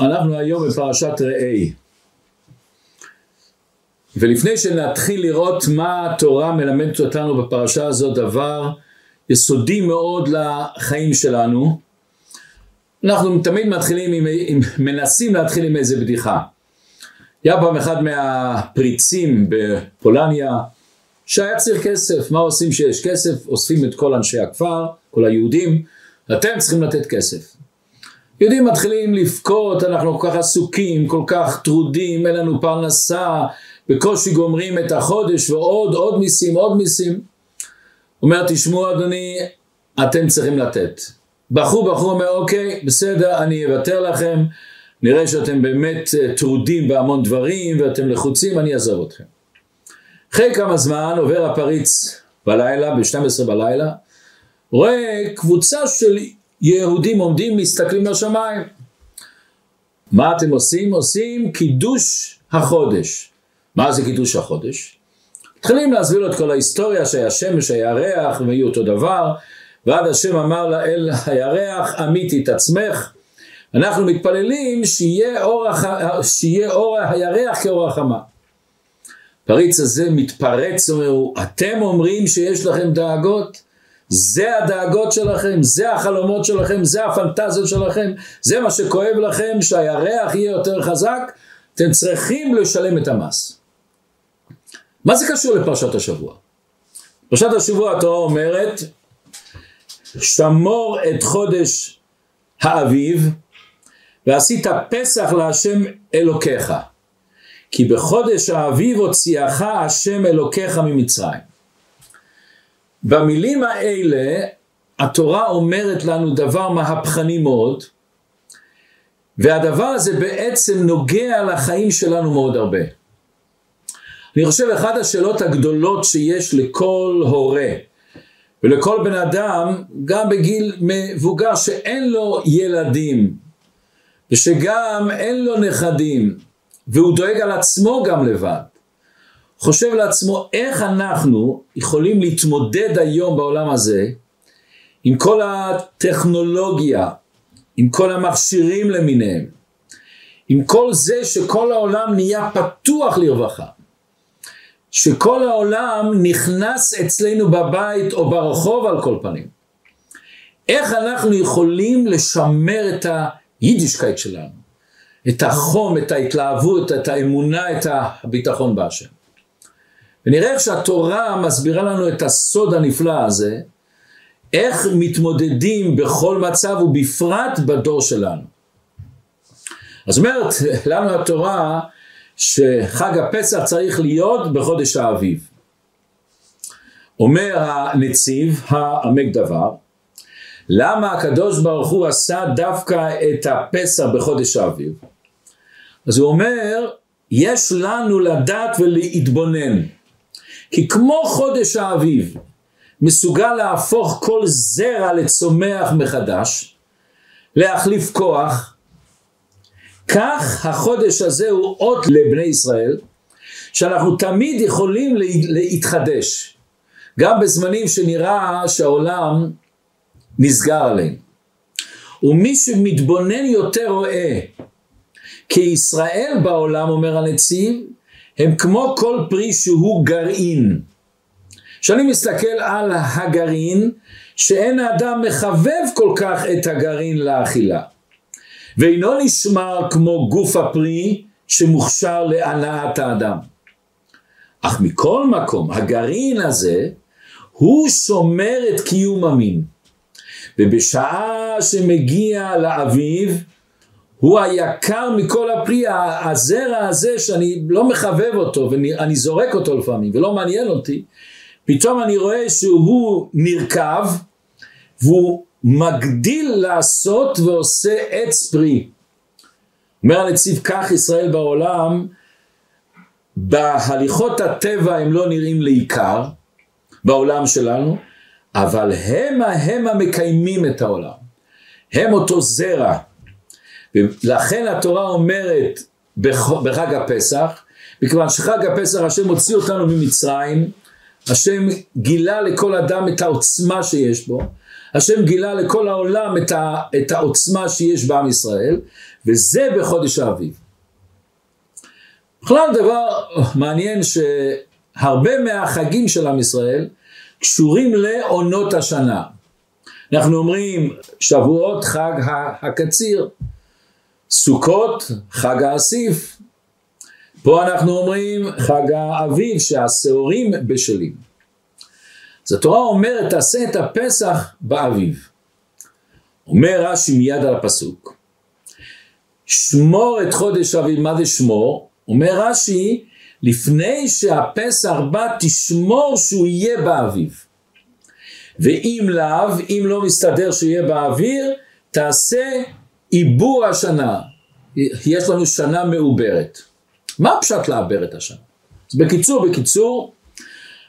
אנחנו היום בפרשת ראה. ולפני שנתחיל לראות מה התורה מלמדת אותנו בפרשה הזאת, דבר יסודי מאוד לחיים שלנו, אנחנו תמיד מתחילים, עם, עם, מנסים להתחיל עם איזה בדיחה. היה פעם אחד מהפריצים בפולניה, שהיה צריך כסף, מה עושים שיש כסף? אוספים את כל אנשי הכפר, כל היהודים, אתם צריכים לתת כסף. יהודים מתחילים לבכות, אנחנו כל כך עסוקים, כל כך טרודים, אין לנו פרנסה, בקושי גומרים את החודש ועוד, עוד מיסים, עוד מיסים. אומר, תשמעו אדוני, אתם צריכים לתת. בחור בחור אומר, אוקיי, בסדר, אני אוותר לכם, נראה שאתם באמת אה, טרודים בהמון דברים ואתם לחוצים, אני אעזוב אתכם. אחרי כמה זמן עובר הפריץ בלילה, ב-12 בלילה, רואה קבוצה של יהודים עומדים, מסתכלים לשמיים. מה אתם עושים? עושים קידוש החודש. מה זה קידוש החודש? מתחילים להסביר לו את כל ההיסטוריה שהיה שמש, הירח, והיו אותו דבר, ועד השם אמר לאל הירח, עמיתי את עצמך. אנחנו מתפללים שיהיה אור, הח... שיהיה אור הירח כאור החמה. פריץ הזה מתפרץ, אומר, אתם אומרים שיש לכם דאגות? זה הדאגות שלכם, זה החלומות שלכם, זה הפנטזיות שלכם, זה מה שכואב לכם, שהירח יהיה יותר חזק, אתם צריכים לשלם את המס. מה זה קשור לפרשת השבוע? פרשת השבוע התורה אומרת, שמור את חודש האביב ועשית פסח להשם אלוקיך כי בחודש האביב הוציאך השם אלוקיך ממצרים. במילים האלה התורה אומרת לנו דבר מהפכני מאוד, והדבר הזה בעצם נוגע לחיים שלנו מאוד הרבה. אני חושב אחת השאלות הגדולות שיש לכל הורה ולכל בן אדם, גם בגיל מבוגר שאין לו ילדים ושגם אין לו נכדים והוא דואג על עצמו גם לבד, חושב לעצמו איך אנחנו יכולים להתמודד היום בעולם הזה עם כל הטכנולוגיה, עם כל המכשירים למיניהם, עם כל זה שכל העולם נהיה פתוח לרווחה, שכל העולם נכנס אצלנו בבית או ברחוב על כל פנים. איך אנחנו יכולים לשמר את היידישקייט שלנו, את החום, את ההתלהבות, את האמונה, את הביטחון בהשם. ונראה איך שהתורה מסבירה לנו את הסוד הנפלא הזה, איך מתמודדים בכל מצב ובפרט בדור שלנו. אז אומרת לנו התורה שחג הפסח צריך להיות בחודש האביב. אומר הנציב העמק דבר, למה הקדוש ברוך הוא עשה דווקא את הפסח בחודש האביב? אז הוא אומר, יש לנו לדעת ולהתבונן. כי כמו חודש האביב מסוגל להפוך כל זרע לצומח מחדש, להחליף כוח, כך החודש הזה הוא אות לבני ישראל, שאנחנו תמיד יכולים להתחדש, גם בזמנים שנראה שהעולם נסגר עליהם. ומי שמתבונן יותר רואה כי ישראל בעולם, אומר הנציב, הם כמו כל פרי שהוא גרעין. כשאני מסתכל על הגרעין, שאין האדם מחבב כל כך את הגרעין לאכילה. ואינו נשמר כמו גוף הפרי שמוכשר להנאת האדם. אך מכל מקום, הגרעין הזה, הוא שומר את קיום המין. ובשעה שמגיע לאביב, הוא היקר מכל הפרי, הזרע הזה שאני לא מחבב אותו ואני זורק אותו לפעמים ולא מעניין אותי, פתאום אני רואה שהוא נרקב והוא מגדיל לעשות ועושה עץ פרי. אומר הנציב כך ישראל בעולם, בהליכות הטבע הם לא נראים לעיקר בעולם שלנו, אבל הם הם המקיימים את העולם. הם אותו זרע. ולכן התורה אומרת בחג הפסח, מכיוון שחג הפסח השם הוציא אותנו ממצרים, השם גילה לכל אדם את העוצמה שיש בו, השם גילה לכל העולם את, ה, את העוצמה שיש בעם ישראל, וזה בחודש האביב. בכלל דבר מעניין שהרבה מהחגים של עם ישראל קשורים לעונות השנה. אנחנו אומרים שבועות חג הקציר, סוכות חג האסיף, פה אנחנו אומרים חג האביב שהשעורים בשלים. אז התורה אומרת תעשה את הפסח באביב. אומר רש"י מיד על הפסוק שמור את חודש אביב, מה זה שמור? אומר רש"י לפני שהפסח בא תשמור שהוא יהיה באביב. ואם לאו, אם לא מסתדר שיהיה באוויר, תעשה עיבור השנה. יש לנו שנה מעוברת. מה פשט לעבר את השנה? בקיצור, בקיצור,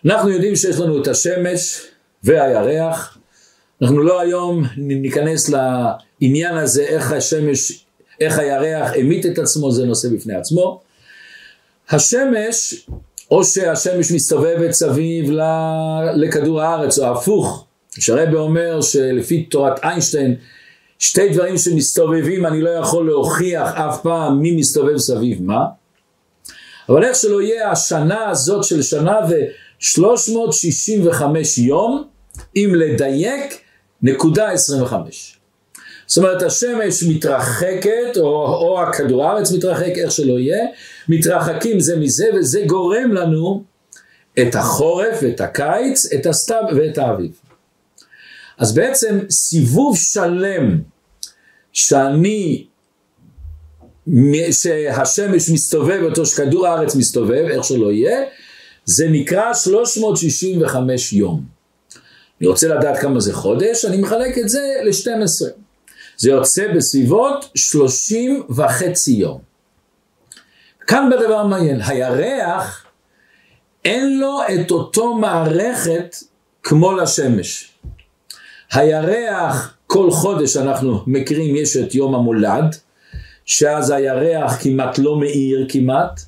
אנחנו יודעים שיש לנו את השמש והירח. אנחנו לא היום ניכנס לעניין הזה, איך השמש, איך הירח המית את עצמו, זה נושא בפני עצמו. השמש, או שהשמש מסתובבת סביב לכדור הארץ, או הפוך, שהרבא אומר שלפי תורת איינשטיין, שתי דברים שמסתובבים, אני לא יכול להוכיח אף פעם מי מסתובב סביב מה. אבל איך שלא יהיה, השנה הזאת של שנה ו-365 יום, אם לדייק, נקודה 25. זאת אומרת, השמש מתרחקת, או, או הכדור הארץ מתרחק, איך שלא יהיה, מתרחקים זה מזה, וזה גורם לנו את החורף, את הקיץ, את הסתיו ואת האביב. אז בעצם סיבוב שלם שאני, שהשמש מסתובב, אותו שכדור הארץ מסתובב, איך שלא יהיה, זה נקרא 365 יום. אני רוצה לדעת כמה זה חודש, אני מחלק את זה ל-12. זה יוצא בסביבות 30 וחצי יום. כאן בדבר מעניין, הירח אין לו את אותו מערכת כמו לשמש. הירח, כל חודש אנחנו מכירים, יש את יום המולד, שאז הירח כמעט לא מאיר כמעט,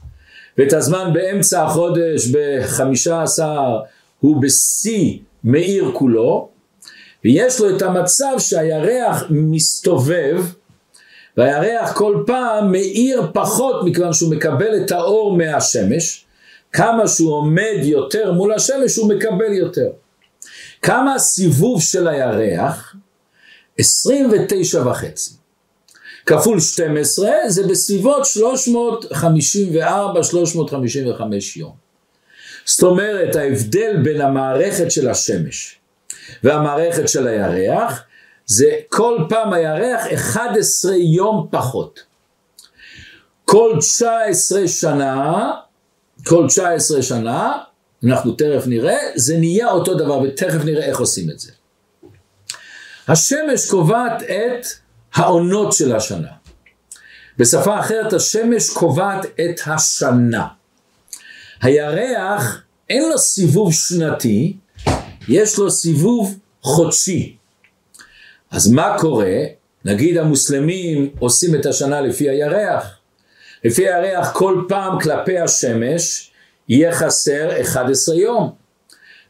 ואת הזמן באמצע החודש, בחמישה עשר, הוא בשיא מאיר כולו, ויש לו את המצב שהירח מסתובב, והירח כל פעם מאיר פחות מכיוון שהוא מקבל את האור מהשמש, כמה שהוא עומד יותר מול השמש הוא מקבל יותר. כמה הסיבוב של הירח? 29 וחצי. כפול 12 זה בסביבות 354-355 יום. זאת אומרת ההבדל בין המערכת של השמש והמערכת של הירח זה כל פעם הירח 11 יום פחות. כל 19 שנה, כל 19 שנה אנחנו תכף נראה, זה נהיה אותו דבר ותכף נראה איך עושים את זה. השמש קובעת את העונות של השנה. בשפה אחרת השמש קובעת את השנה. הירח אין לו סיבוב שנתי, יש לו סיבוב חודשי. אז מה קורה? נגיד המוסלמים עושים את השנה לפי הירח. לפי הירח כל פעם כלפי השמש יהיה חסר 11 יום.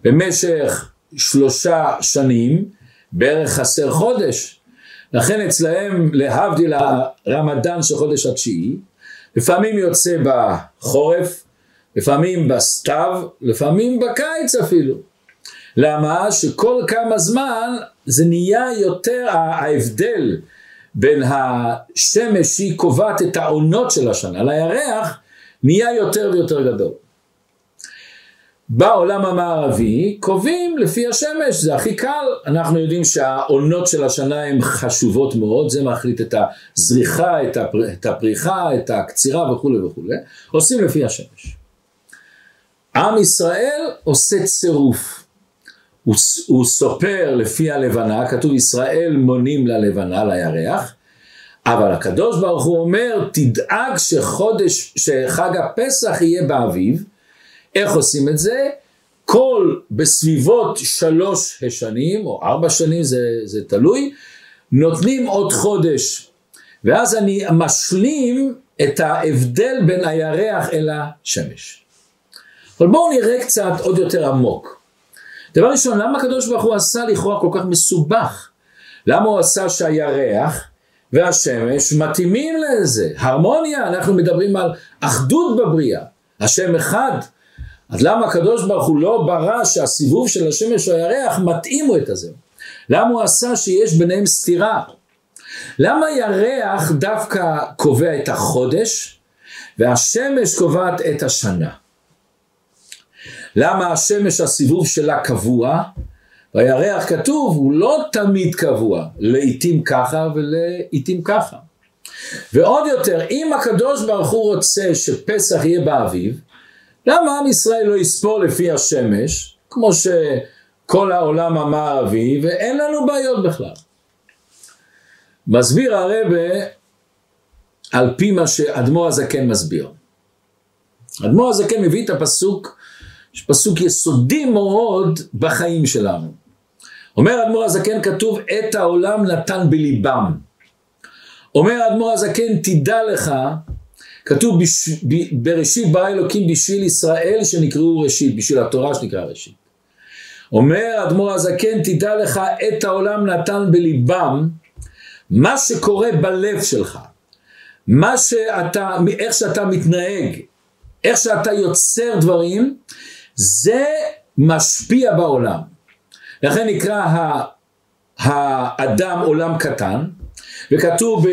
במשך שלושה שנים בערך חסר חודש. לכן אצלהם להבדיל הרמדאן של חודש התשיעי, לפעמים יוצא בחורף, לפעמים בסתיו, לפעמים בקיץ אפילו. למה? שכל כמה זמן זה נהיה יותר ההבדל בין השמש שהיא קובעת את העונות של השנה לירח נהיה יותר ויותר גדול. בעולם המערבי קובעים לפי השמש, זה הכי קל, אנחנו יודעים שהעונות של השנה הן חשובות מאוד, זה מחליט את הזריחה, את, הפר, את הפריחה, את הקצירה וכולי וכולי, עושים לפי השמש. עם ישראל עושה צירוף, הוא, הוא סופר לפי הלבנה, כתוב ישראל מונים ללבנה, לירח, אבל הקדוש ברוך הוא אומר תדאג שחודש, שחג הפסח יהיה באביב, איך עושים את זה? כל בסביבות שלוש שנים או ארבע שנים זה, זה תלוי, נותנים עוד חודש ואז אני משלים את ההבדל בין הירח אל השמש. אבל בואו נראה קצת עוד יותר עמוק. דבר ראשון, למה הקדוש ברוך הוא עשה לכאורה כל כך מסובך? למה הוא עשה שהירח והשמש מתאימים לזה? הרמוניה, אנחנו מדברים על אחדות בבריאה. השם אחד. אז למה הקדוש ברוך הוא לא ברא שהסיבוב של השמש או הירח מתאימו את הזה? למה הוא עשה שיש ביניהם סתירה? למה ירח דווקא קובע את החודש והשמש קובעת את השנה? למה השמש הסיבוב שלה קבוע והירח כתוב הוא לא תמיד קבוע, לעיתים ככה ולעיתים ככה. ועוד יותר, אם הקדוש ברוך הוא רוצה שפסח יהיה באביב, למה עם ישראל לא יספור לפי השמש, כמו שכל העולם המערבי, ואין לנו בעיות בכלל. מסביר הרבה על פי מה שאדמו"ר הזקן מסביר. אדמו"ר הזקן מביא את הפסוק, פסוק יסודי מאוד בחיים שלנו. אומר אדמו"ר הזקן כתוב את העולם נתן בליבם. אומר אדמו"ר הזקן תדע לך כתוב בש... ב... בראשית ברא אלוקים בשביל ישראל שנקראו ראשית, בשביל התורה שנקרא ראשית. אומר אדמו"ר הזקן תדע לך את העולם נתן בליבם מה שקורה בלב שלך, מה שאתה, איך שאתה מתנהג, איך שאתה יוצר דברים, זה משפיע בעולם. לכן נקרא האדם עולם קטן, וכתוב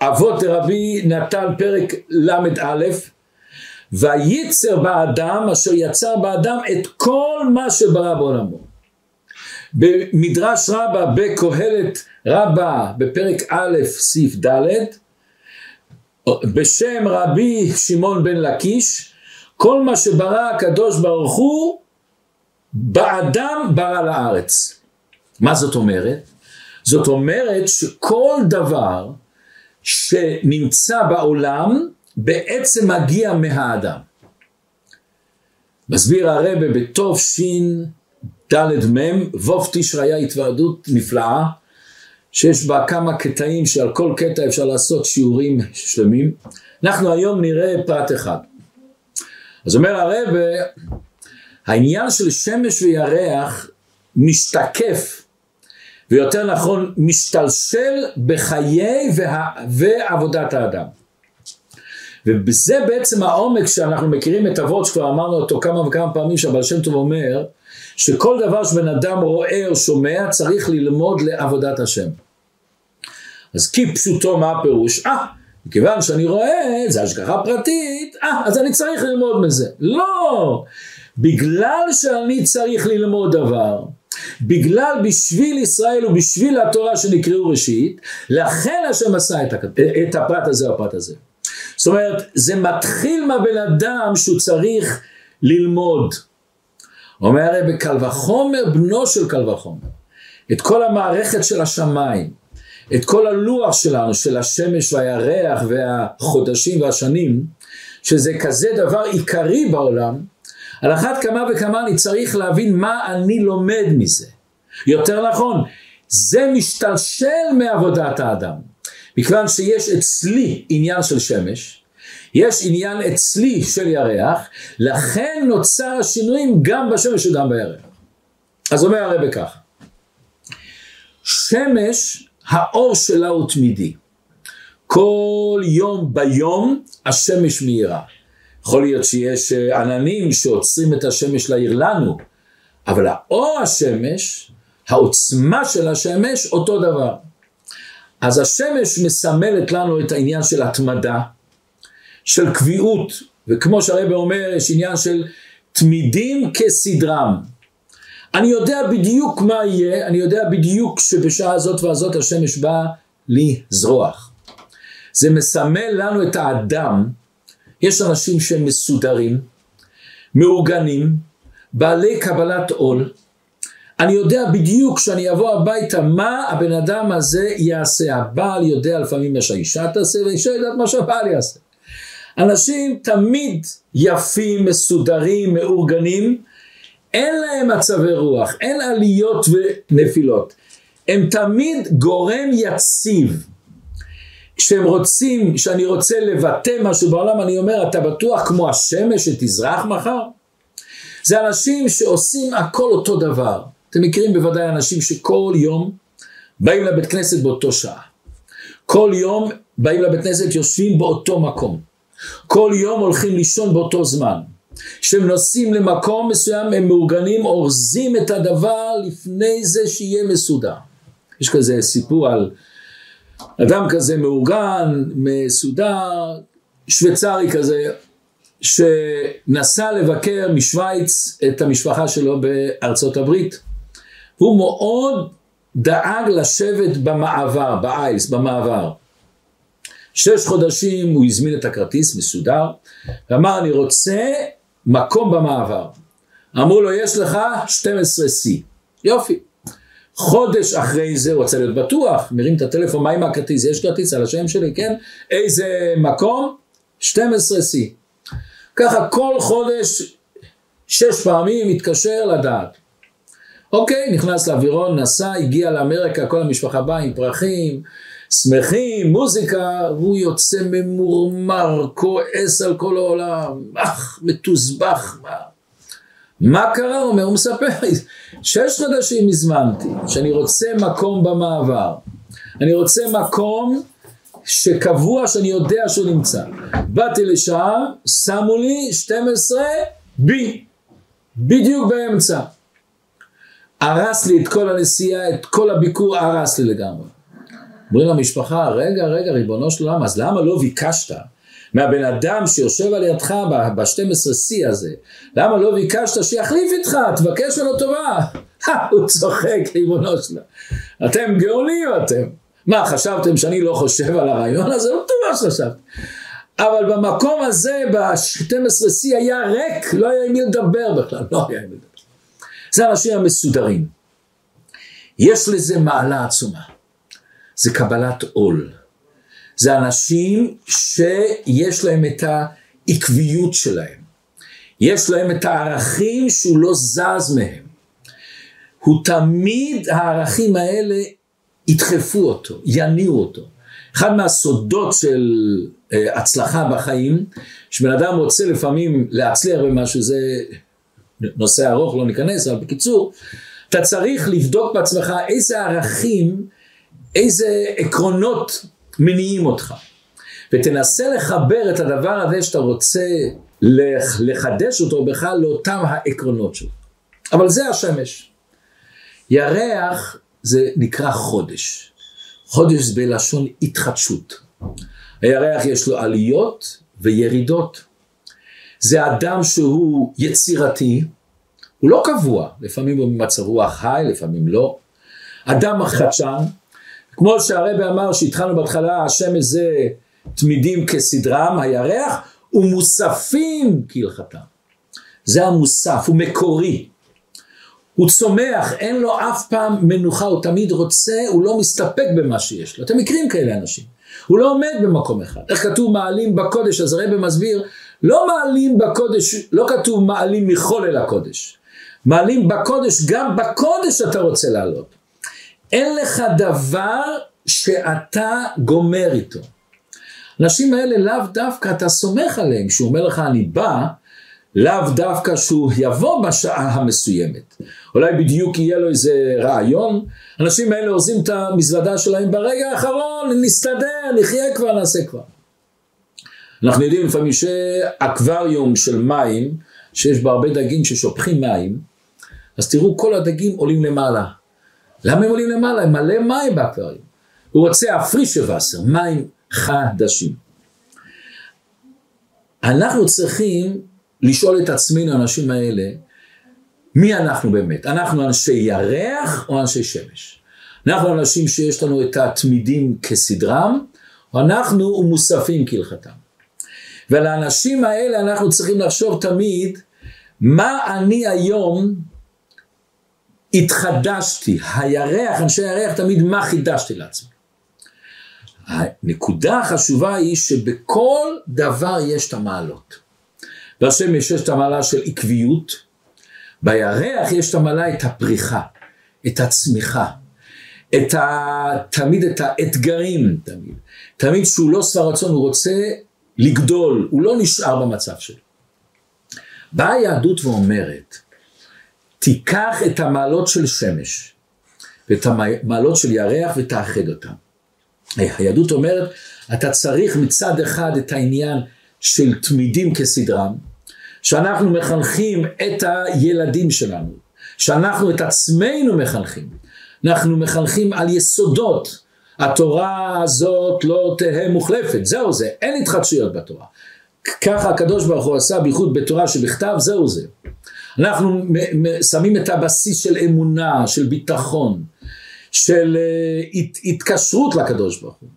באבות רבי נתן פרק ל"א, וייצר באדם אשר יצר באדם את כל מה שברא בעולמו. במדרש רבה בקהלת רבה בפרק א' סעיף ד' בשם רבי שמעון בן לקיש כל מה שברא הקדוש ברוך הוא באדם ברא לארץ. מה זאת אומרת? זאת אומרת שכל דבר שנמצא בעולם בעצם מגיע מהאדם. מסביר הרבה בטוב שין ד' מ', ווב תשרי היה התוועדות נפלאה, שיש בה כמה קטעים שעל כל קטע אפשר לעשות שיעורים שלמים. אנחנו היום נראה פרט אחד. אז אומר הרבה, העניין של שמש וירח משתקף, ויותר נכון משתלשל בחיי וה, ועבודת האדם. ובזה בעצם העומק שאנחנו מכירים את אבות שכבר אמרנו אותו כמה וכמה פעמים שהבעל שם טוב אומר שכל דבר שבן אדם רואה או שומע צריך ללמוד לעבודת השם. אז כי פשוטו מה הפירוש? אה, מכיוון שאני רואה, זה השגחה פרטית, אה, אז אני צריך ללמוד מזה. לא! בגלל שאני צריך ללמוד דבר, בגלל בשביל ישראל ובשביל התורה שנקראו ראשית, לכן השם עשה את, את הפרט הזה או הפרט הזה. זאת אומרת, זה מתחיל מהבן אדם שהוא צריך ללמוד. אומר הרי בקל וחומר, בנו של קל וחומר. את כל המערכת של השמיים, את כל הלוח שלנו, של השמש והירח והחודשים והשנים, שזה כזה דבר עיקרי בעולם, על אחת כמה וכמה אני צריך להבין מה אני לומד מזה. יותר נכון, זה משתלשל מעבודת האדם. מכיוון שיש אצלי עניין של שמש, יש עניין אצלי של ירח, לכן נוצר השינויים גם בשמש וגם בירח. אז אומר הרב ככה, שמש, האור שלה הוא תמידי. כל יום ביום השמש מאירה. יכול להיות שיש אה, עננים שעוצרים את השמש להעיר לנו, אבל האור השמש, העוצמה של השמש, אותו דבר. אז השמש מסמלת לנו את העניין של התמדה, של קביעות, וכמו שהרבא אומר, יש עניין של תמידים כסדרם. אני יודע בדיוק מה יהיה, אני יודע בדיוק שבשעה הזאת והזאת השמש באה לזרוח. זה מסמל לנו את האדם, יש אנשים שהם מסודרים, מאורגנים, בעלי קבלת עול, אני יודע בדיוק כשאני אבוא הביתה מה הבן אדם הזה יעשה. הבעל יודע לפעמים מה שהאישה תעשה והאישה יודעת מה שהבעל יעשה. אנשים תמיד יפים, מסודרים, מאורגנים, אין להם מצבי רוח, אין עליות ונפילות. הם תמיד גורם יציב. כשהם רוצים, כשאני רוצה לבטא משהו בעולם, אני אומר, אתה בטוח כמו השמש שתזרח מחר? זה אנשים שעושים הכל אותו דבר. אתם מכירים בוודאי אנשים שכל יום באים לבית כנסת באותו שעה. כל יום באים לבית כנסת יושבים באותו מקום. כל יום הולכים לישון באותו זמן. כשהם נוסעים למקום מסוים הם מאורגנים, אורזים את הדבר לפני זה שיהיה מסודר. יש כזה סיפור על אדם כזה מאורגן, מסודר, שוויצרי כזה, שנסע לבקר משוויץ את המשפחה שלו בארצות הברית. הוא מאוד דאג לשבת במעבר, באיילס, במעבר. שש חודשים הוא הזמין את הכרטיס מסודר, ואמר אני רוצה מקום במעבר. אמרו לו יש לך 12C. יופי. חודש אחרי זה הוא רוצה להיות בטוח, מרים את הטלפון, מה עם הכרטיס? יש כרטיס על השם שלי, כן? איזה מקום? 12C. ככה כל חודש, שש פעמים מתקשר לדעת. אוקיי, נכנס לאווירון, נסע, הגיע לאמריקה, כל המשפחה באה עם פרחים, שמחים, מוזיקה, והוא יוצא ממורמר, כועס על כל העולם, אך, מתוסבך, מה? מה קרה? אומר, הוא מספר, שש חודשים הזמנתי, שאני רוצה מקום במעבר. אני רוצה מקום שקבוע שאני יודע שהוא נמצא. באתי לשם, שמו לי 12 בי, בדיוק באמצע. הרס לי את כל הנסיעה, את כל הביקור הרס לי לגמרי. אומרים למשפחה, רגע, רגע, ריבונו של עולם, אז למה לא ביקשת מהבן אדם שיושב על ידך ב-12C הזה, למה לא ביקשת שיחליף איתך, תבקש ממנו טובה? הוא צוחק, ריבונו שלו. אתם גאונים אתם. מה, חשבתם שאני לא חושב על הרעיון הזה? לא טובה שחשבתי. אבל במקום הזה, ב-12C היה ריק, לא היה עם מי לדבר בכלל, לא היה עם מי לדבר. זה האנשים המסודרים. יש לזה מעלה עצומה. זה קבלת עול. זה אנשים שיש להם את העקביות שלהם. יש להם את הערכים שהוא לא זז מהם. הוא תמיד, הערכים האלה ידחפו אותו, יניעו אותו. אחד מהסודות של אה, הצלחה בחיים, שבן אדם רוצה לפעמים להצליח במשהו, זה נושא ארוך, לא ניכנס, אבל בקיצור, אתה צריך לבדוק בעצמך איזה ערכים, איזה עקרונות מניעים אותך. ותנסה לחבר את הדבר הזה שאתה רוצה לחדש אותו בכלל לאותם העקרונות שלו. אבל זה השמש. ירח זה נקרא חודש. חודש זה בלשון התחדשות. הירח יש לו עליות וירידות. זה אדם שהוא יצירתי, הוא לא קבוע, לפעמים הוא במצב רוח היי, לפעמים לא. אדם חדשן, כמו שהרבי אמר שהתחלנו בהתחלה, השמש זה תמידים כסדרם, הירח, ומוספים כהלכתם. זה המוסף, הוא מקורי. הוא צומח, אין לו אף פעם מנוחה, הוא תמיד רוצה, הוא לא מסתפק במה שיש לו. אתם מכירים כאלה אנשים. הוא לא עומד במקום אחד. איך כתוב מעלים בקודש, אז הרבי מסביר, לא מעלים בקודש, לא כתוב מעלים מחול אל הקודש. מעלים בקודש, גם בקודש אתה רוצה לעלות. אין לך דבר שאתה גומר איתו. האנשים האלה לאו דווקא אתה סומך עליהם, כשהוא אומר לך אני בא, לאו דווקא שהוא יבוא בשעה המסוימת. אולי בדיוק יהיה לו איזה רעיון, אנשים האלה עוזים את המזוודה שלהם ברגע האחרון, נסתדר, נחיה כבר, נעשה כבר. אנחנו יודעים לפעמים שאקווריום של מים, שיש בו הרבה דגים ששופכים מים, אז תראו כל הדגים עולים למעלה. למה הם עולים למעלה? הם מלא מים באקווריום. הוא רוצה הפרישה וסר, מים חדשים. אנחנו צריכים לשאול את עצמנו, האנשים האלה, מי אנחנו באמת? אנחנו אנשי ירח או אנשי שמש? אנחנו אנשים שיש לנו את התמידים כסדרם, או אנחנו מוספים כהלכתם. ולאנשים האלה אנחנו צריכים לחשוב תמיד, מה אני היום התחדשתי, הירח, אנשי הירח תמיד מה חידשתי לעצמי. הנקודה החשובה היא שבכל דבר יש את המעלות. בשמש יש את המעלה של עקביות, בירח יש את המעלה את הפריחה, את הצמיחה, את ה... תמיד את האתגרים, תמיד. תמיד שהוא לא שבע רצון, הוא רוצה לגדול, הוא לא נשאר במצב שלו. באה היהדות ואומרת, תיקח את המעלות של שמש ואת המעלות של ירח ותאחד אותם. היהדות אומרת, אתה צריך מצד אחד את העניין של תמידים כסדרם, שאנחנו מחנכים את הילדים שלנו, שאנחנו את עצמנו מחנכים, אנחנו מחנכים על יסודות, התורה הזאת לא תהא מוחלפת, זהו זה, אין התחדשויות בתורה. ככה הקדוש ברוך הוא עשה בייחוד בתורה שבכתב, זהו זה. אנחנו שמים את הבסיס של אמונה, של ביטחון, של אה, הת, התקשרות לקדוש ברוך הוא.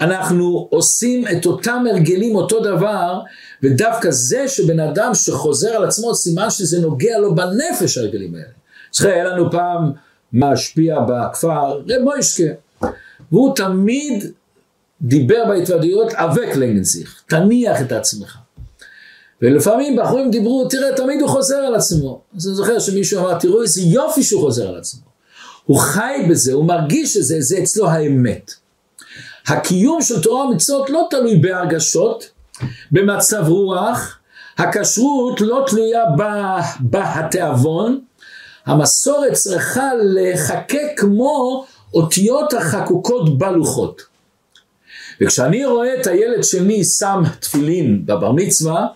אנחנו עושים את אותם הרגלים אותו דבר, ודווקא זה שבן אדם שחוזר על עצמו, סימן שזה נוגע לו בנפש ההרגלים האלה. זכר, היה לנו פעם משפיע בכפר, רב מוישקה, והוא תמיד דיבר בהתוודעויות, אבק לנזיך, תניח את עצמך. ולפעמים בחורים דיברו, תראה, תמיד הוא חוזר על עצמו. אז אני זוכר שמישהו אמר, תראו איזה יופי שהוא חוזר על עצמו. הוא חי בזה, הוא מרגיש שזה, זה אצלו האמת. הקיום של תורה ומצוות לא תלוי בהרגשות, במצב רוח, הכשרות לא תלויה בתיאבון, המסורת צריכה לחקק כמו אותיות החקוקות בלוחות. וכשאני רואה את הילד שלי שם תפילין בבר מצווה,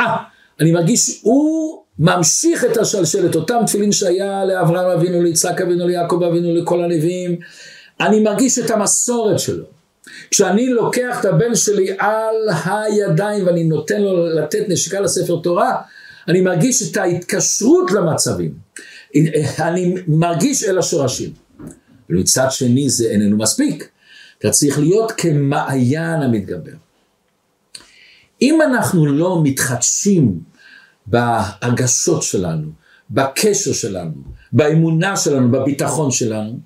אה, אני מרגיש, הוא ממשיך את השלשלת, אותם תפילין שהיה לאברהם אבינו, ליצחק אבינו, ליעקב אבינו, לכל הנביאים, אני מרגיש את המסורת שלו. כשאני לוקח את הבן שלי על הידיים ואני נותן לו לתת נשיקה לספר תורה, אני מרגיש את ההתקשרות למצבים. אני מרגיש אל השורשים. ומצד שני זה איננו מספיק. אתה צריך להיות כמעיין המתגבר. אם אנחנו לא מתחדשים בהרגשות שלנו, בקשר שלנו, באמונה שלנו, בביטחון שלנו,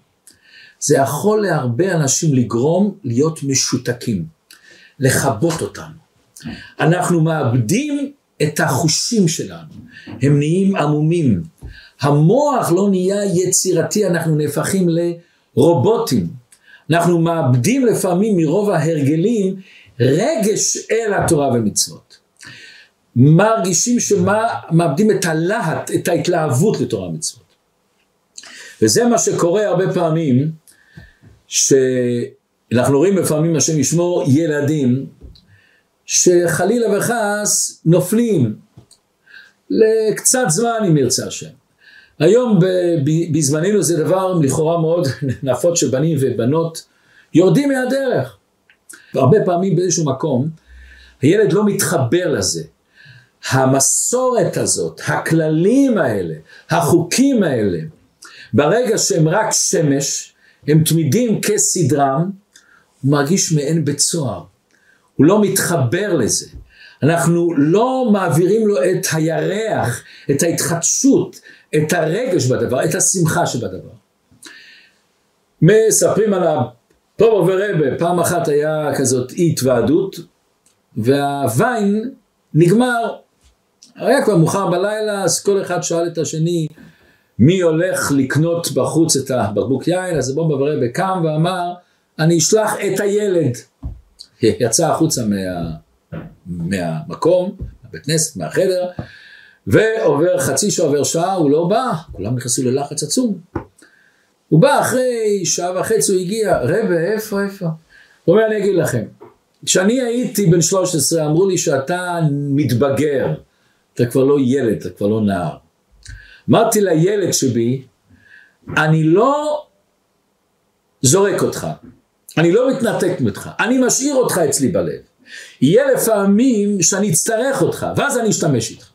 זה יכול להרבה אנשים לגרום להיות משותקים, לכבות אותנו. אנחנו מאבדים את החושים שלנו, הם נהיים עמומים. המוח לא נהיה יצירתי, אנחנו נהפכים לרובוטים. אנחנו מאבדים לפעמים מרוב ההרגלים רגש אל התורה ומצוות. מרגישים שמאבדים את הלהט, את ההתלהבות לתורה ומצוות. וזה מה שקורה הרבה פעמים, שאנחנו רואים לפעמים, השם ישמור, ילדים, שחלילה וחס נופלים לקצת זמן אם ירצה השם. היום בזמננו זה דבר לכאורה מאוד נפוץ שבנים ובנות יורדים מהדרך. והרבה פעמים באיזשהו מקום הילד לא מתחבר לזה. המסורת הזאת, הכללים האלה, החוקים האלה, ברגע שהם רק שמש, הם תמידים כסדרם, הוא מרגיש מעין בית סוהר. הוא לא מתחבר לזה. אנחנו לא מעבירים לו את הירח, את ההתחדשות, את הרגש בדבר, את השמחה שבדבר. מספרים על הפורו ורבה, פעם אחת היה כזאת אי התוועדות, והווין נגמר. היה כבר מאוחר בלילה, אז כל אחד שאל את השני מי הולך לקנות בחוץ את הבקבוק יין, אז בובה ורבה קם ואמר, אני אשלח את הילד. יצא החוצה מה, מהמקום, מהבית כנסת, מהחדר, ועובר חצי שעה, עובר שעה, הוא לא בא, כולם נכנסו ללחץ עצום. הוא בא אחרי שעה וחצי, הוא הגיע, רבה, איפה, איפה? הוא אומר, אני אגיד לכם, כשאני הייתי בן 13, אמרו לי שאתה מתבגר, אתה כבר לא ילד, אתה כבר לא נער. אמרתי לילד שבי, אני לא זורק אותך, אני לא מתנתק ממך, אני משאיר אותך אצלי בלב. יהיה לפעמים שאני אצטרך אותך, ואז אני אשתמש איתך.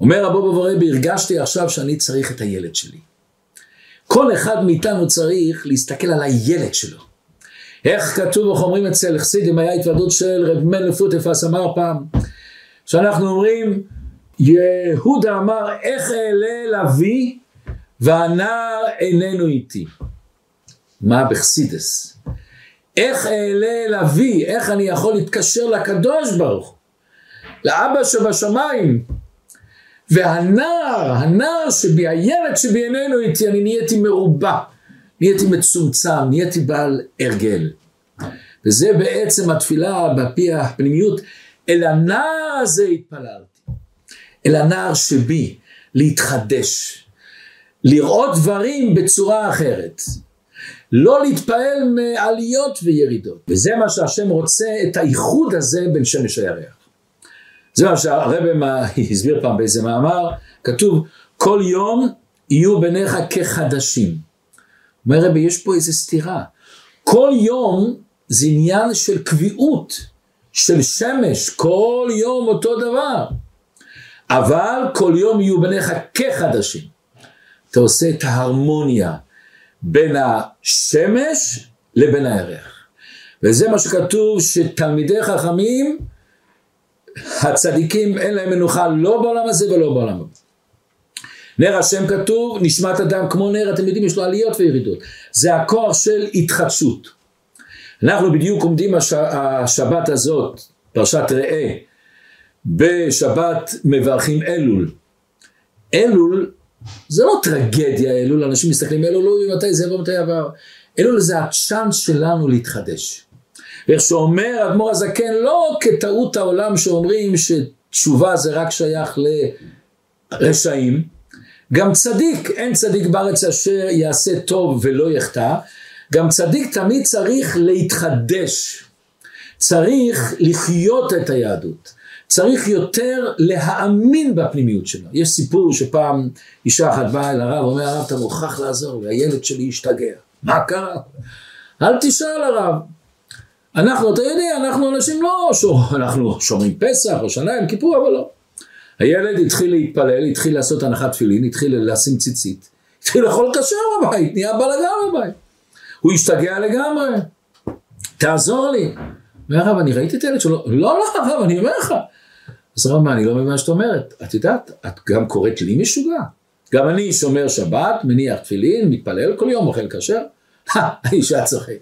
אומר רבו ורבי, הרגשתי עכשיו שאני צריך את הילד שלי. כל אחד מאיתנו צריך להסתכל על הילד שלו. איך כתוב, איך אומרים אצל חסידים, היה התוודות של רב מנל פוטפס אמר פעם, שאנחנו אומרים, יהודה אמר, איך אעלה לביא והנער איננו איתי. מה בחסידס? איך אעלה לביא, איך אני יכול להתקשר לקדוש ברוך הוא, לאבא שבשמיים, והנער, הנער שבי, הילד שבי איננו איתי, אני נהייתי מרובע, נהייתי מצומצם, נהייתי בעל הרגל. וזה בעצם התפילה בפי הפנימיות, אל הנער הזה התפללתי. אל הנער שבי, להתחדש, לראות דברים בצורה אחרת, לא להתפעל מעליות וירידות, וזה מה שהשם רוצה, את האיחוד הזה בין שמש הירח. זה מה שהרבא הסביר פעם באיזה מאמר, כתוב כל יום יהיו ביניך כחדשים. אומר רבי יש פה איזה סתירה, כל יום זה עניין של קביעות, של שמש, כל יום אותו דבר. אבל כל יום יהיו ביניך כחדשים. אתה עושה את ההרמוניה בין השמש לבין הירח. וזה מה שכתוב שתלמידי חכמים, הצדיקים אין להם מנוחה לא בעולם הזה ולא בעולם הבא. נר השם כתוב, נשמת אדם כמו נר, אתם יודעים, יש לו עליות וירידות. זה הכוח של התחדשות. אנחנו בדיוק עומדים הש... השבת הזאת, פרשת ראה, בשבת מברכים אלול. אלול זה לא טרגדיה אלול, אנשים מסתכלים אלול, לא מתי זה יבוא, מתי עבר. אלול זה הצ'אנס שלנו להתחדש. ואיך שאומר אדמו"ר הזקן, לא כטעות העולם שאומרים שתשובה זה רק שייך לרשעים, גם צדיק, אין צדיק בארץ אשר יעשה טוב ולא יחטא, גם צדיק תמיד צריך להתחדש, צריך לחיות את היהדות, צריך יותר להאמין בפנימיות שלו. יש סיפור שפעם אישה אחת באה אל הרב, אומר הרב אתה מוכרח לעזור לי, הילד שלי השתגע, מה קרה? אל תשאל הרב. אנחנו, אתה יודע, אנחנו אנשים לא, שור, אנחנו שומרים פסח או שנה עם כיפור, אבל לא. הילד התחיל להתפלל, התחיל לעשות הנחת תפילין, התחיל לשים ציצית, התחיל לאכול כשר בבית, נהיה בלאגן בבית. הוא השתגע לגמרי, תעזור לי. אומר הרב, אני ראיתי את הילד שלו, לא, לא, הרב, אני אומר לך. אז הרב, מה, אני לא מבין מה שאת אומרת. את יודעת, את גם קוראת לי משוגע. גם אני שומר שבת, מניח תפילין, מתפלל כל יום, אוכל כשר. האישה צוחק.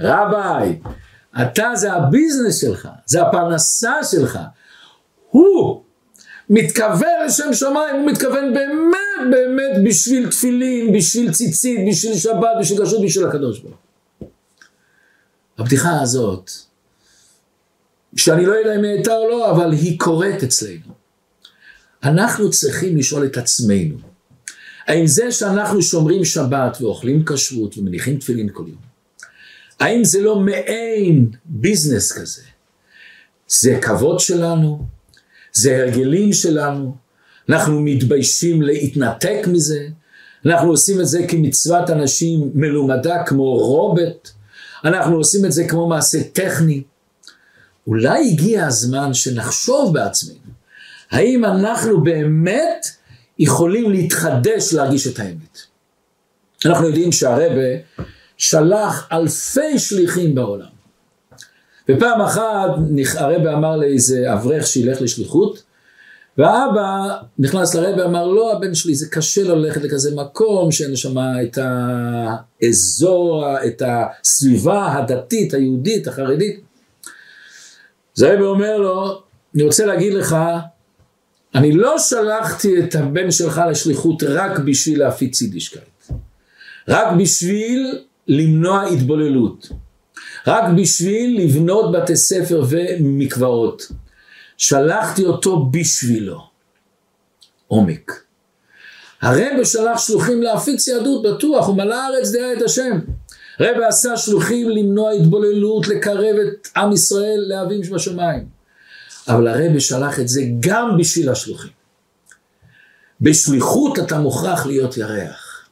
רביי, אתה זה הביזנס שלך, זה הפרנסה שלך. הוא מתכוון לשם שמיים, הוא מתכוון באמת באמת בשביל תפילין, בשביל ציצית, בשביל שבת, בשביל כשרות, בשביל הקדוש ברוך הבדיחה הזאת, שאני לא יודע אם היא הייתה או לא, אבל היא קורית אצלנו. אנחנו צריכים לשאול את עצמנו, האם זה שאנחנו שומרים שבת ואוכלים כשרות ומניחים תפילין כל יום, האם זה לא מעין ביזנס כזה? זה כבוד שלנו, זה הרגלים שלנו, אנחנו מתביישים להתנתק מזה, אנחנו עושים את זה כמצוות אנשים מלומדה כמו רובט, אנחנו עושים את זה כמו מעשה טכני. אולי הגיע הזמן שנחשוב בעצמנו, האם אנחנו באמת יכולים להתחדש להרגיש את האמת. אנחנו יודעים שהרבה שלח אלפי שליחים בעולם. ופעם אחת הרבה אמר לאיזה אברך שילך לשליחות, והאבא נכנס לרבה ואמר לא הבן שלי זה קשה ללכת לכזה מקום שאין שם את האזור, את הסביבה הדתית, היהודית, החרדית. אז הרבה אומר לו, אני רוצה להגיד לך, אני לא שלחתי את הבן שלך לשליחות רק בשביל להפיץ יידישקייט, רק בשביל למנוע התבוללות. רק בשביל לבנות בתי ספר ומקוואות. שלחתי אותו בשבילו. עומק. הרב שלח שלוחים להפיץ יהדות בטוח, הוא מלא הארץ דעה את השם. רב עשה שלוחים למנוע התבוללות, לקרב את עם ישראל לאבים שבשמיים. אבל הרב שלח את זה גם בשביל השלוחים. בשליחות אתה מוכרח להיות ירח.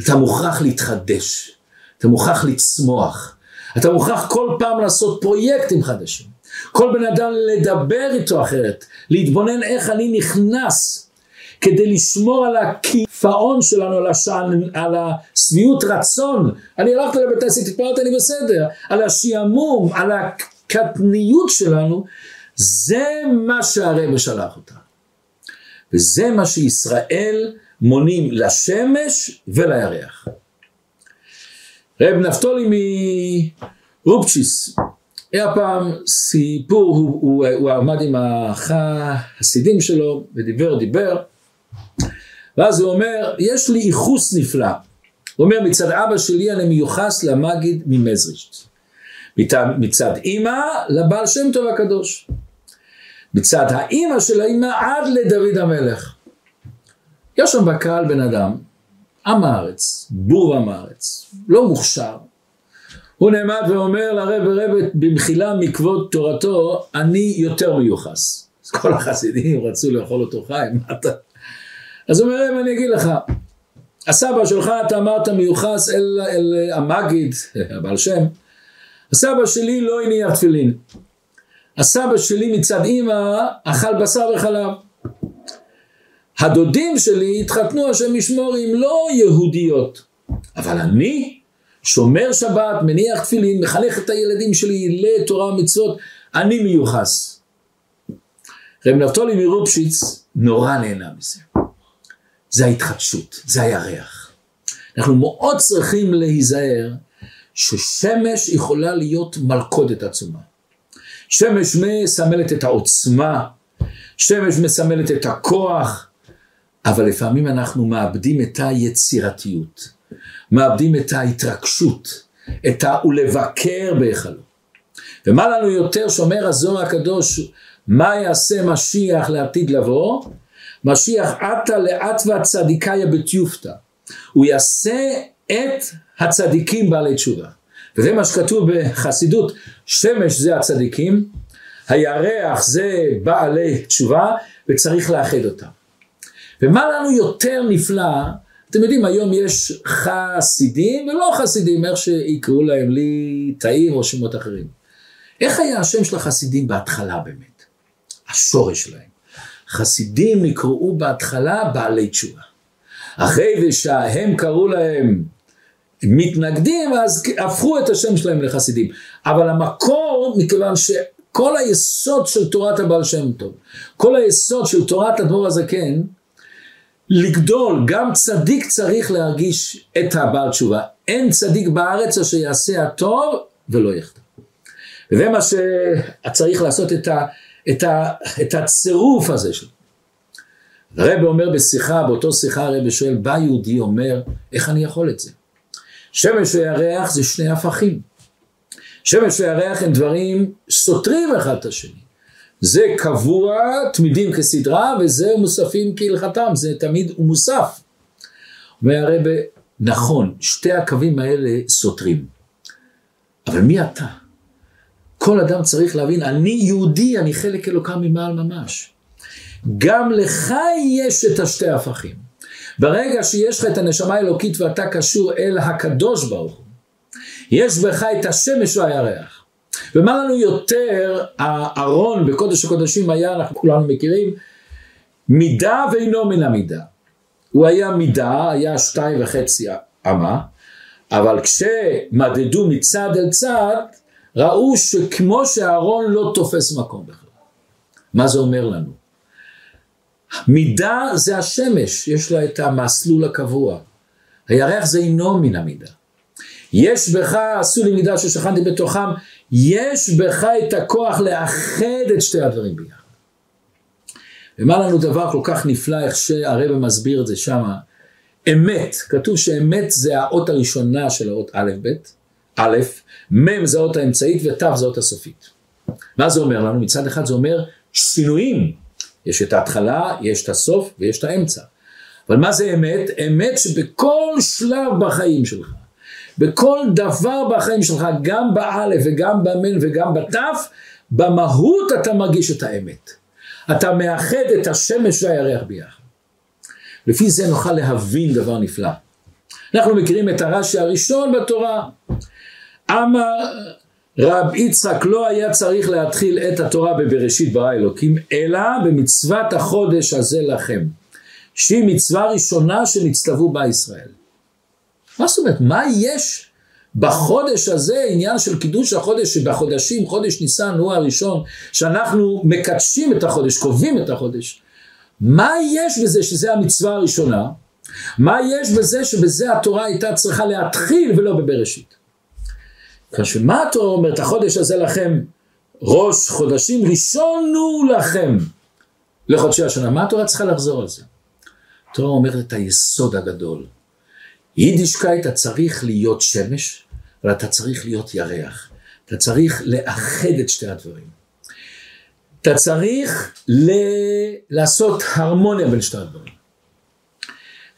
אתה מוכרח להתחדש. אתה מוכרח לצמוח. אתה מוכרח כל פעם לעשות פרויקטים חדשים. כל בן אדם לדבר איתו אחרת, להתבונן איך אני נכנס כדי לשמור על הקיפאון שלנו, על, השען, על השביעות רצון. אני הלכתי לבית העסק, התפרעתי, אני בסדר. על השעמום, על הקטניות שלנו, זה מה שהרבא שלח אותה. וזה מה שישראל מונים לשמש ולירח. רב נפתולי מרופצ'יס, היה פעם סיפור, הוא, הוא, הוא עמד עם החסידים שלו ודיבר דיבר. ואז הוא אומר יש לי ייחוס נפלא. הוא אומר מצד אבא שלי אני מיוחס למגיד ממזרישט מצד, אימא לבעל שם טוב הקדוש. מצד האימא של האימא עד לדוד המלך. יש שם בקהל בן אדם, עם הארץ, בור עם הארץ, לא מוכשר. הוא נעמד ואומר לרב ורב במחילה מכבוד תורתו, אני יותר מיוחס. אז כל החסידים רצו לאכול אותו חי, מה אתה... אז הוא אומר להם, אני אגיד לך, הסבא שלך, אתה אמרת מיוחס אל, אל המגיד, הבעל שם, הסבא שלי לא הניח תפילין. הסבא שלי מצד אימא אכל בשר וחלב. הדודים שלי התחתנו השם ישמור עם לא יהודיות, אבל אני שומר שבת, מניח תפילין, מחנך את הילדים שלי לתורה ומצוות, אני מיוחס. רב נפתולי מרופשיץ נורא נהנה מזה. זה ההתחדשות, זה הירח. אנחנו מאוד צריכים להיזהר ששמש יכולה להיות מלכודת עצומה. שמש מסמלת את העוצמה, שמש מסמלת את הכוח, אבל לפעמים אנחנו מאבדים את היצירתיות, מאבדים את ההתרגשות, את ה"ולבקר בהיכלו". ומה לנו יותר שאומר הזוהר הקדוש, מה יעשה משיח לעתיד לבוא? משיח עתה לאתווה צדיקאיה בתיופתא. הוא יעשה את הצדיקים בעלי תשובה. וזה מה שכתוב בחסידות, שמש זה הצדיקים, הירח זה בעלי תשובה, וצריך לאחד אותם. ומה לנו יותר נפלא, אתם יודעים היום יש חסידים ולא חסידים, איך שיקראו להם לי תאים או שמות אחרים. איך היה השם של החסידים בהתחלה באמת? השורש שלהם. חסידים נקראו בהתחלה בעלי תשובה. אחרי שהם קראו להם מתנגדים, אז הפכו את השם שלהם לחסידים. אבל המקור, מכיוון שכל היסוד של תורת הבעל שם טוב, כל היסוד של תורת הדבור הזקן, לגדול, גם צדיק צריך להרגיש את הבעל תשובה. אין צדיק בארץ אשר יעשה הטוב ולא יחטא. וזה מה שצריך לעשות את, ה, את, ה, את הצירוף הזה שלו. הרב אומר בשיחה, באותו שיחה הרב שואל, בא יהודי אומר, איך אני יכול את זה? שמש וירח זה שני הפכים. שמש וירח הם דברים סותרים אחד את השני. זה קבוע, תמידים כסדרה, וזה מוספים כהלכתם, זה תמיד ומוסף. אומר הרב, נכון, שתי הקווים האלה סותרים. אבל מי אתה? כל אדם צריך להבין, אני יהודי, אני חלק אלוקם ממעל ממש. גם לך יש את השתי הפכים. ברגע שיש לך את הנשמה האלוקית ואתה קשור אל הקדוש ברוך הוא, יש בך את השמש והירח. ומה לנו יותר, הארון בקודש הקודשים היה, אנחנו כולנו מכירים, מידה ואינו מן המידה. הוא היה מידה, היה שתיים וחצי אמה, אבל כשמדדו מצד אל צד, ראו שכמו שהארון לא תופס מקום בכלל. מה זה אומר לנו? מידה זה השמש, יש לה את המסלול הקבוע. הירח זה אינו מן המידה. יש בך, עשו לי מידה ששכנתי בתוכם, יש בך את הכוח לאחד את שתי הדברים ביחד. ומה לנו דבר כל כך נפלא, איך שהרבא מסביר את זה שמה, אמת, כתוב שאמת זה האות הראשונה של האות א' ב', א', מ' זה האות האמצעית ות' זה האות הסופית. מה זה אומר לנו? מצד אחד זה אומר שינויים יש את ההתחלה, יש את הסוף ויש את האמצע. אבל מה זה אמת? אמת שבכל שלב בחיים שלך, בכל דבר בחיים שלך, גם באלף וגם במן וגם בתף, במהות אתה מרגיש את האמת. אתה מאחד את השמש והירח ביחד. לפי זה נוכל להבין דבר נפלא. אנחנו מכירים את הרש"י הראשון בתורה. אמר רב יצחק לא היה צריך להתחיל את התורה בבראשית ברא אלוקים, אלא במצוות החודש הזה לכם, שהיא מצווה ראשונה שנצטוו בה ישראל. מה זאת אומרת? מה יש בחודש הזה, עניין של קידוש החודש, שבחודשים, חודש ניסן הוא הראשון, שאנחנו מקדשים את החודש, קובעים את החודש. מה יש בזה שזה המצווה הראשונה? מה יש בזה שבזה התורה הייתה צריכה להתחיל ולא בבראשית? כאשר מה התורה אומרת? החודש הזה לכם ראש חודשים, ראשון הוא לכם לחודשי השנה. מה התורה צריכה לחזור על זה? התורה אומרת את היסוד הגדול. יידישקייט אתה צריך להיות שמש, אבל אתה צריך להיות ירח. אתה צריך לאחד את שתי הדברים. אתה צריך ל- לעשות הרמוניה בין שתי הדברים.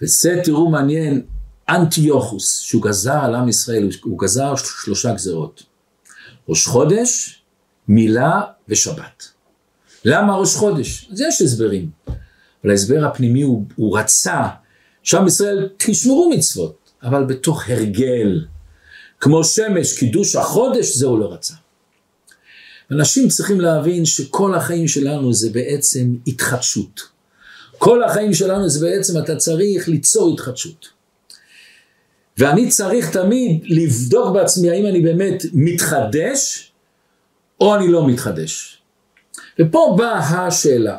וזה תראו מעניין, אנטיוכוס, שהוא גזר על עם ישראל, הוא גזר שלושה גזרות. ראש חודש, מילה ושבת. למה ראש חודש? אז יש הסברים. אבל ההסבר הפנימי הוא, הוא רצה שעם ישראל תשמרו מצוות, אבל בתוך הרגל. כמו שמש, קידוש החודש, זה הוא לא רצה. אנשים צריכים להבין שכל החיים שלנו זה בעצם התחדשות. כל החיים שלנו זה בעצם אתה צריך ליצור התחדשות. ואני צריך תמיד לבדוק בעצמי האם אני באמת מתחדש או אני לא מתחדש. ופה באה השאלה.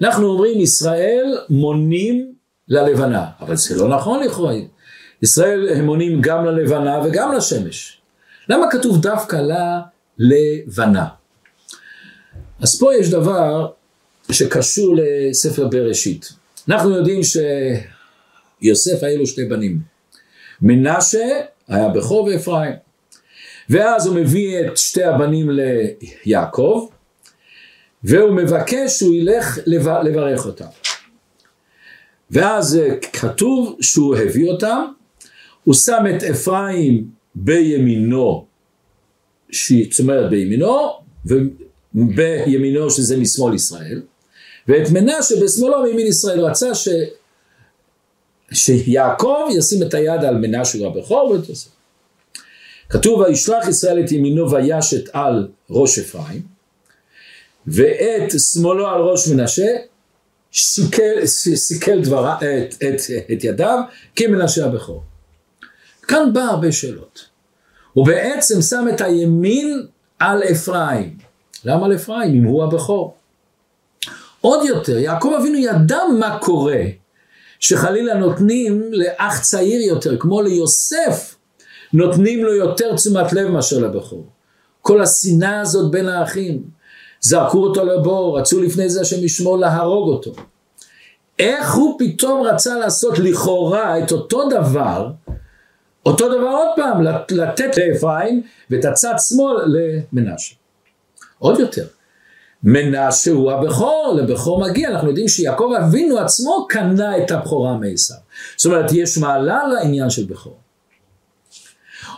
אנחנו אומרים ישראל מונים ללבנה, אבל זה לא נכון לכאורה. ישראל הם מונים גם ללבנה וגם לשמש. למה כתוב דווקא ללבנה? אז פה יש דבר שקשור לספר בראשית. אנחנו יודעים שיוסף היה לו שתי בנים. מנשה היה בכור ואפרים. ואז הוא מביא את שתי הבנים ליעקב, והוא מבקש שהוא ילך לברך אותם. ואז כתוב שהוא הביא אותם, הוא שם את אפרים בימינו, זאת אומרת בימינו, ובימינו שזה משמאל ישראל, ואת מנשה בשמאלו מימין ישראל, רצה ש... שיעקב ישים את היד על מנשה הבכור ואת יוסף. כתוב וישלח ישראל את ימינו וישת על ראש אפרים ואת שמאלו על ראש מנשה שיקל, סיכל דברה, את, את, את ידיו כמנשה הבכור. כאן בא הרבה שאלות. הוא בעצם שם את הימין על אפרים. למה על אפרים אם הוא הבכור? עוד יותר, יעקב אבינו ידע מה קורה שחלילה נותנים לאח צעיר יותר, כמו ליוסף, נותנים לו יותר תשומת לב מאשר לבכור. כל השנאה הזאת בין האחים, זרקו אותו לבור, רצו לפני זה השם ישמור להרוג אותו. איך הוא פתאום רצה לעשות לכאורה את אותו דבר, אותו דבר עוד פעם, לתת לאפרים ואת הצד שמאל למנשה. עוד יותר, מנשה הוא הבכור, לבכור מגיע, אנחנו יודעים שיעקב אבינו עצמו קנה את הבכורה מעשיו. זאת אומרת, יש מעלה לעניין של בכור.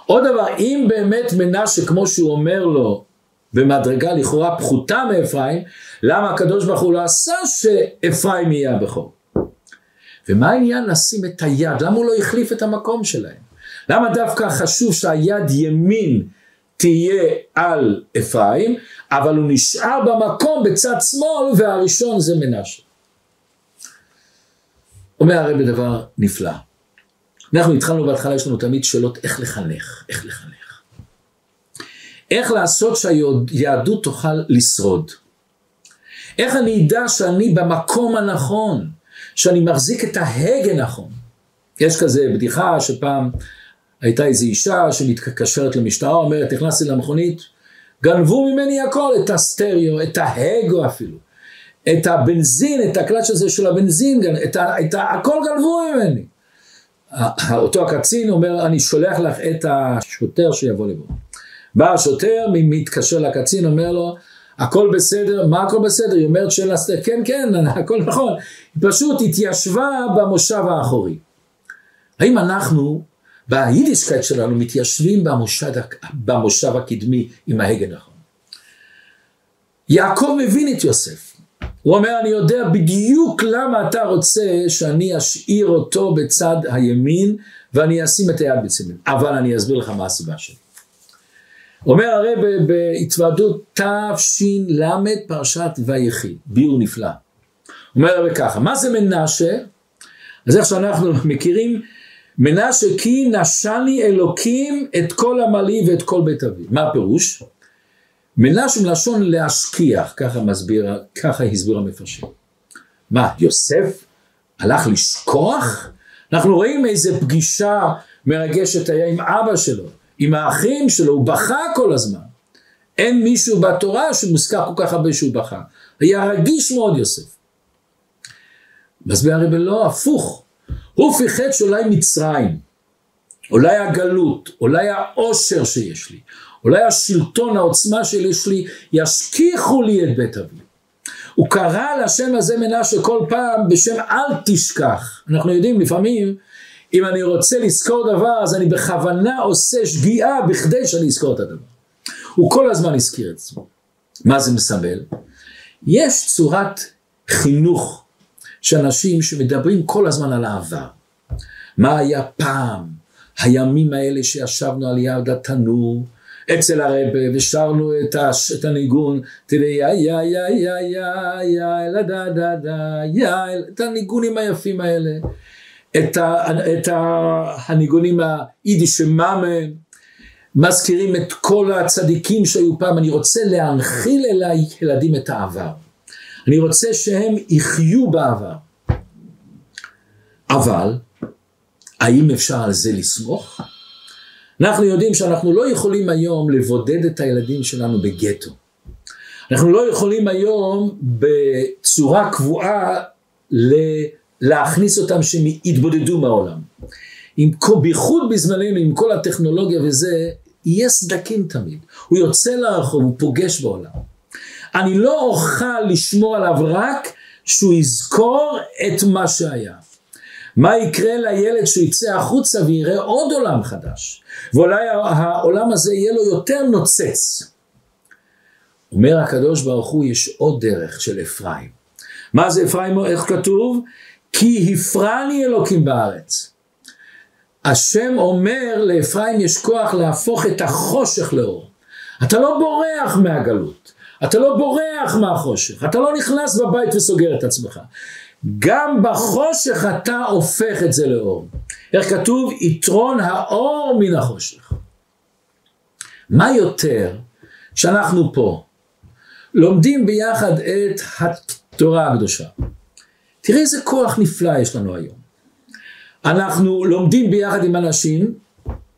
עוד דבר, אם באמת מנשה, כמו שהוא אומר לו, במדרגה לכאורה פחותה מאפרים, למה הקדוש ברוך הוא לא עשה שאפרים יהיה הבכור? ומה העניין לשים את היד? למה הוא לא החליף את המקום שלהם? למה דווקא חשוב שהיד ימין תהיה על אפרים, אבל הוא נשאר במקום בצד שמאל והראשון זה מנשה. אומר הרב דבר נפלא. אנחנו התחלנו בהתחלה, יש לנו תמיד שאלות איך לחנך, איך לחנך. איך לעשות שהיהדות תוכל לשרוד. איך אני אדע שאני במקום הנכון, שאני מחזיק את ההגה נכון. יש כזה בדיחה שפעם הייתה איזו אישה שמתקשרת למשטרה, אומרת, נכנסתי למכונית, גנבו ממני הכל, את הסטריאו, את ההגו אפילו, את הבנזין, את הקלאץ' הזה של הבנזין, את ה, את ה, הכל גנבו ממני. אותו הקצין אומר, אני שולח לך את השוטר שיבוא לבוא. בא השוטר, מתקשר לקצין, אומר לו, הכל בסדר, מה הכל בסדר? היא אומרת שאין לה steer, כן, כן, הכל נכון. היא פשוט התיישבה במושב האחורי. האם אנחנו ביידישקייט שלנו מתיישבים במושב, במושב הקדמי עם ההגה נכון. יעקב מבין את יוסף. הוא אומר, אני יודע בדיוק למה אתה רוצה שאני אשאיר אותו בצד הימין ואני אשים את היד בצד אבל אני אסביר לך מה הסיבה שלי. אומר הרי בהתוועדות תש"ל פרשת ויחי, ביור נפלא. אומר הרי ככה, מה זה מנשה? אז איך שאנחנו מכירים, מנשה כי נשני אלוקים את כל עמלי ואת כל בית אבי. מה הפירוש? מנשה מלשון להשכיח, ככה מסביר, ככה הסביר המפרשים. מה, יוסף הלך לשכוח? אנחנו רואים איזה פגישה מרגשת היה עם אבא שלו, עם האחים שלו, הוא בכה כל הזמן. אין מישהו בתורה שמוזכר כל כך הרבה שהוא בכה. היה רגיש מאוד יוסף. מסביר הרב לא, הפוך. הוא פיחד שאולי מצרים, אולי הגלות, אולי העושר שיש לי, אולי השלטון, העוצמה שיש לי, ישכיחו לי את בית אבי. הוא קרא לשם הזה מנשה כל פעם בשם אל תשכח. אנחנו יודעים לפעמים, אם אני רוצה לזכור דבר, אז אני בכוונה עושה שגיאה בכדי שאני אזכור את הדבר. הוא כל הזמן הזכיר את זה. מה זה מסמל? יש צורת חינוך של אנשים שמדברים כל הזמן על העבר. מה היה פעם, הימים האלה שישבנו על יד התנור, אצל הרבה ושרנו את, הש, את הניגון, תראי יא יא יא יא יא יא לה דה דה דה יא, את הניגונים היפים האלה, את, ה, את ה, הניגונים היידיש מאמה, מזכירים את כל הצדיקים שהיו פעם, אני רוצה להנחיל אליי ילדים את העבר. אני רוצה שהם יחיו בעבר. אבל, האם אפשר על זה לסמוך? אנחנו יודעים שאנחנו לא יכולים היום לבודד את הילדים שלנו בגטו. אנחנו לא יכולים היום בצורה קבועה להכניס אותם שהם יתבודדו מהעולם. עם, בייחוד בזמננו עם כל הטכנולוגיה וזה, יהיה סדקים תמיד. הוא יוצא לרחוב, הוא פוגש בעולם. אני לא אוכל לשמור עליו רק שהוא יזכור את מה שהיה. מה יקרה לילד שהוא יצא החוצה ויראה עוד עולם חדש, ואולי העולם הזה יהיה לו יותר נוצץ. אומר הקדוש ברוך הוא, יש עוד דרך של אפרים. מה זה אפרים, איך כתוב? כי הפרני אלוקים בארץ. השם אומר לאפרים יש כוח להפוך את החושך לאור. אתה לא בורח מהגלות, אתה לא בורח מהחושך, אתה לא נכנס בבית וסוגר את עצמך. גם בחושך אתה הופך את זה לאור. איך כתוב? יתרון האור מן החושך. מה יותר שאנחנו פה לומדים ביחד את התורה הקדושה. תראה איזה כוח נפלא יש לנו היום. אנחנו לומדים ביחד עם אנשים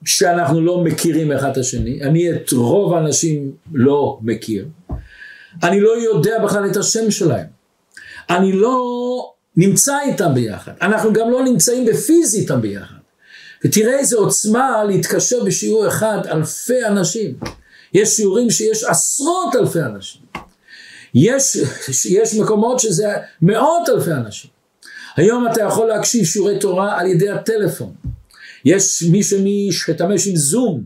שאנחנו לא מכירים אחד את השני. אני את רוב האנשים לא מכיר. אני לא יודע בכלל את השם שלהם. אני לא נמצא איתם ביחד. אנחנו גם לא נמצאים בפיזי איתם ביחד. ותראה איזה עוצמה להתקשר בשיעור אחד אלפי אנשים. יש שיעורים שיש עשרות אלפי אנשים. יש, יש מקומות שזה מאות אלפי אנשים. היום אתה יכול להקשיב שיעורי תורה על ידי הטלפון. יש מי שמשתמש עם זום.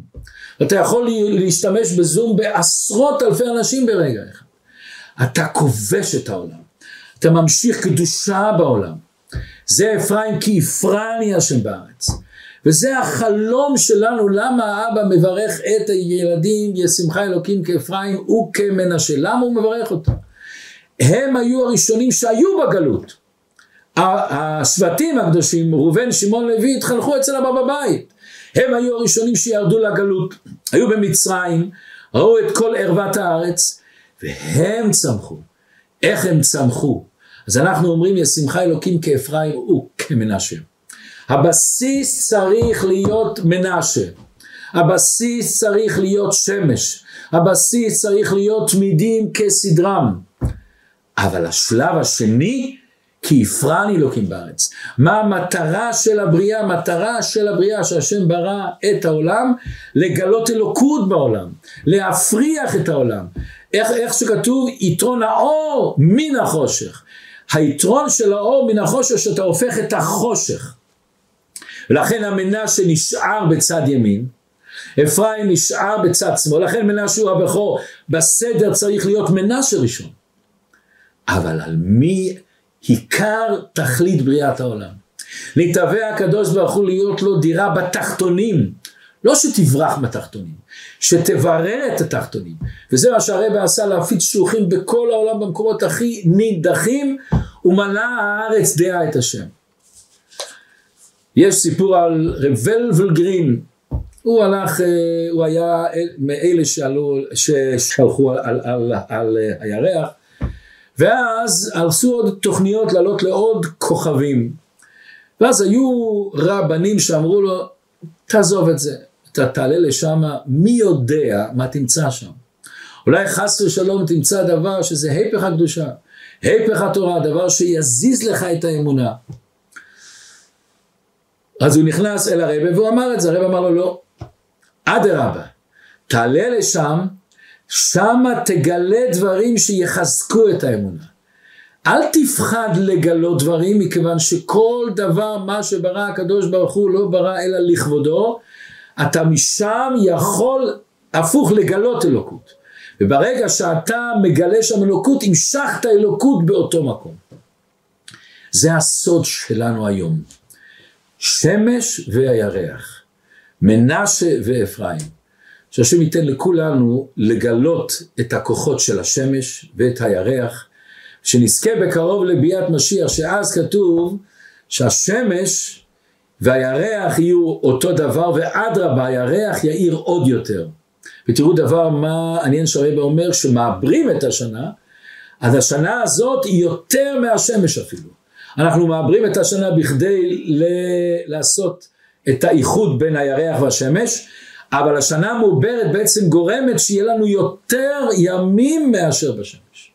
אתה יכול להשתמש בזום בעשרות אלפי אנשים ברגע אחד. אתה כובש את העולם. אתה ממשיך קדושה בעולם. זה אפרים כי הפרני השם בארץ. וזה החלום שלנו, למה האבא מברך את הילדים, ישמחה אלוקים כאפרים וכמנשה. למה הוא מברך אותם? הם היו הראשונים שהיו בגלות. השבטים הקדושים, ראובן, שמעון, לוי, התחנכו אצל אבא בבית. הם היו הראשונים שירדו לגלות. היו במצרים, ראו את כל ערוות הארץ, והם צמחו. איך הם צמחו? אז אנחנו אומרים ישמחה אלוקים כאפרים וכמנשה. הבסיס צריך להיות מנשה. הבסיס צריך להיות שמש. הבסיס צריך להיות תמידים כסדרם. אבל השלב השני, כי הפרני אלוקים בארץ. מה המטרה של הבריאה? המטרה של הבריאה שהשם ברא את העולם, לגלות אלוקות בעולם, להפריח את העולם. איך, איך שכתוב, יתרון האור מן החושך. היתרון של האור מן החושך שאתה הופך את החושך. ולכן המנשה נשאר בצד ימין, אפרים נשאר בצד שמאל, לכן מנשה הוא הבכור, בסדר צריך להיות מנשה ראשון. אבל על מי עיקר תכלית בריאת העולם? נתהווה הקדוש ברוך הוא להיות לו דירה בתחתונים, לא שתברח מהתחתונים, שתברר את התחתונים. וזה מה שהרבא עשה להפיץ שלוחים בכל העולם במקומות הכי נידחים, ומלא הארץ דעה את השם. יש סיפור על רב ולבלגרין, הוא הלך, אה, הוא היה מאלה שעלו, ששלחו על, על, על, על הירח, ואז עשו עוד תוכניות לעלות לעוד כוכבים. ואז היו רבנים שאמרו לו, תעזוב את זה, אתה תעלה לשם, מי יודע מה תמצא שם. אולי חס ושלום תמצא דבר שזה היפך הקדושה, היפך התורה, דבר שיזיז לך את האמונה. אז הוא נכנס אל הרבה והוא אמר את זה, הרבה אמר לו לא, אדרבה, תעלה לשם, שמה תגלה דברים שיחזקו את האמונה. אל תפחד לגלות דברים, מכיוון שכל דבר מה שברא הקדוש ברוך הוא לא ברא אלא לכבודו, אתה משם יכול הפוך לגלות אלוקות. וברגע שאתה מגלה שם אלוקות, המשכת אלוקות באותו מקום. זה הסוד שלנו היום. שמש והירח, מנשה ואפרים. שהשם ייתן לכולנו לגלות את הכוחות של השמש ואת הירח, שנזכה בקרוב לביאת משיח, שאז כתוב שהשמש והירח יהיו אותו דבר, ואדרבה, הירח יאיר עוד יותר. ותראו דבר מה עניין שהרבא אומר, שמעברים את השנה, אז השנה הזאת היא יותר מהשמש אפילו. אנחנו מעברים את השנה בכדי ל- לעשות את האיחוד בין הירח והשמש, אבל השנה המעוברת בעצם גורמת שיהיה לנו יותר ימים מאשר בשמש.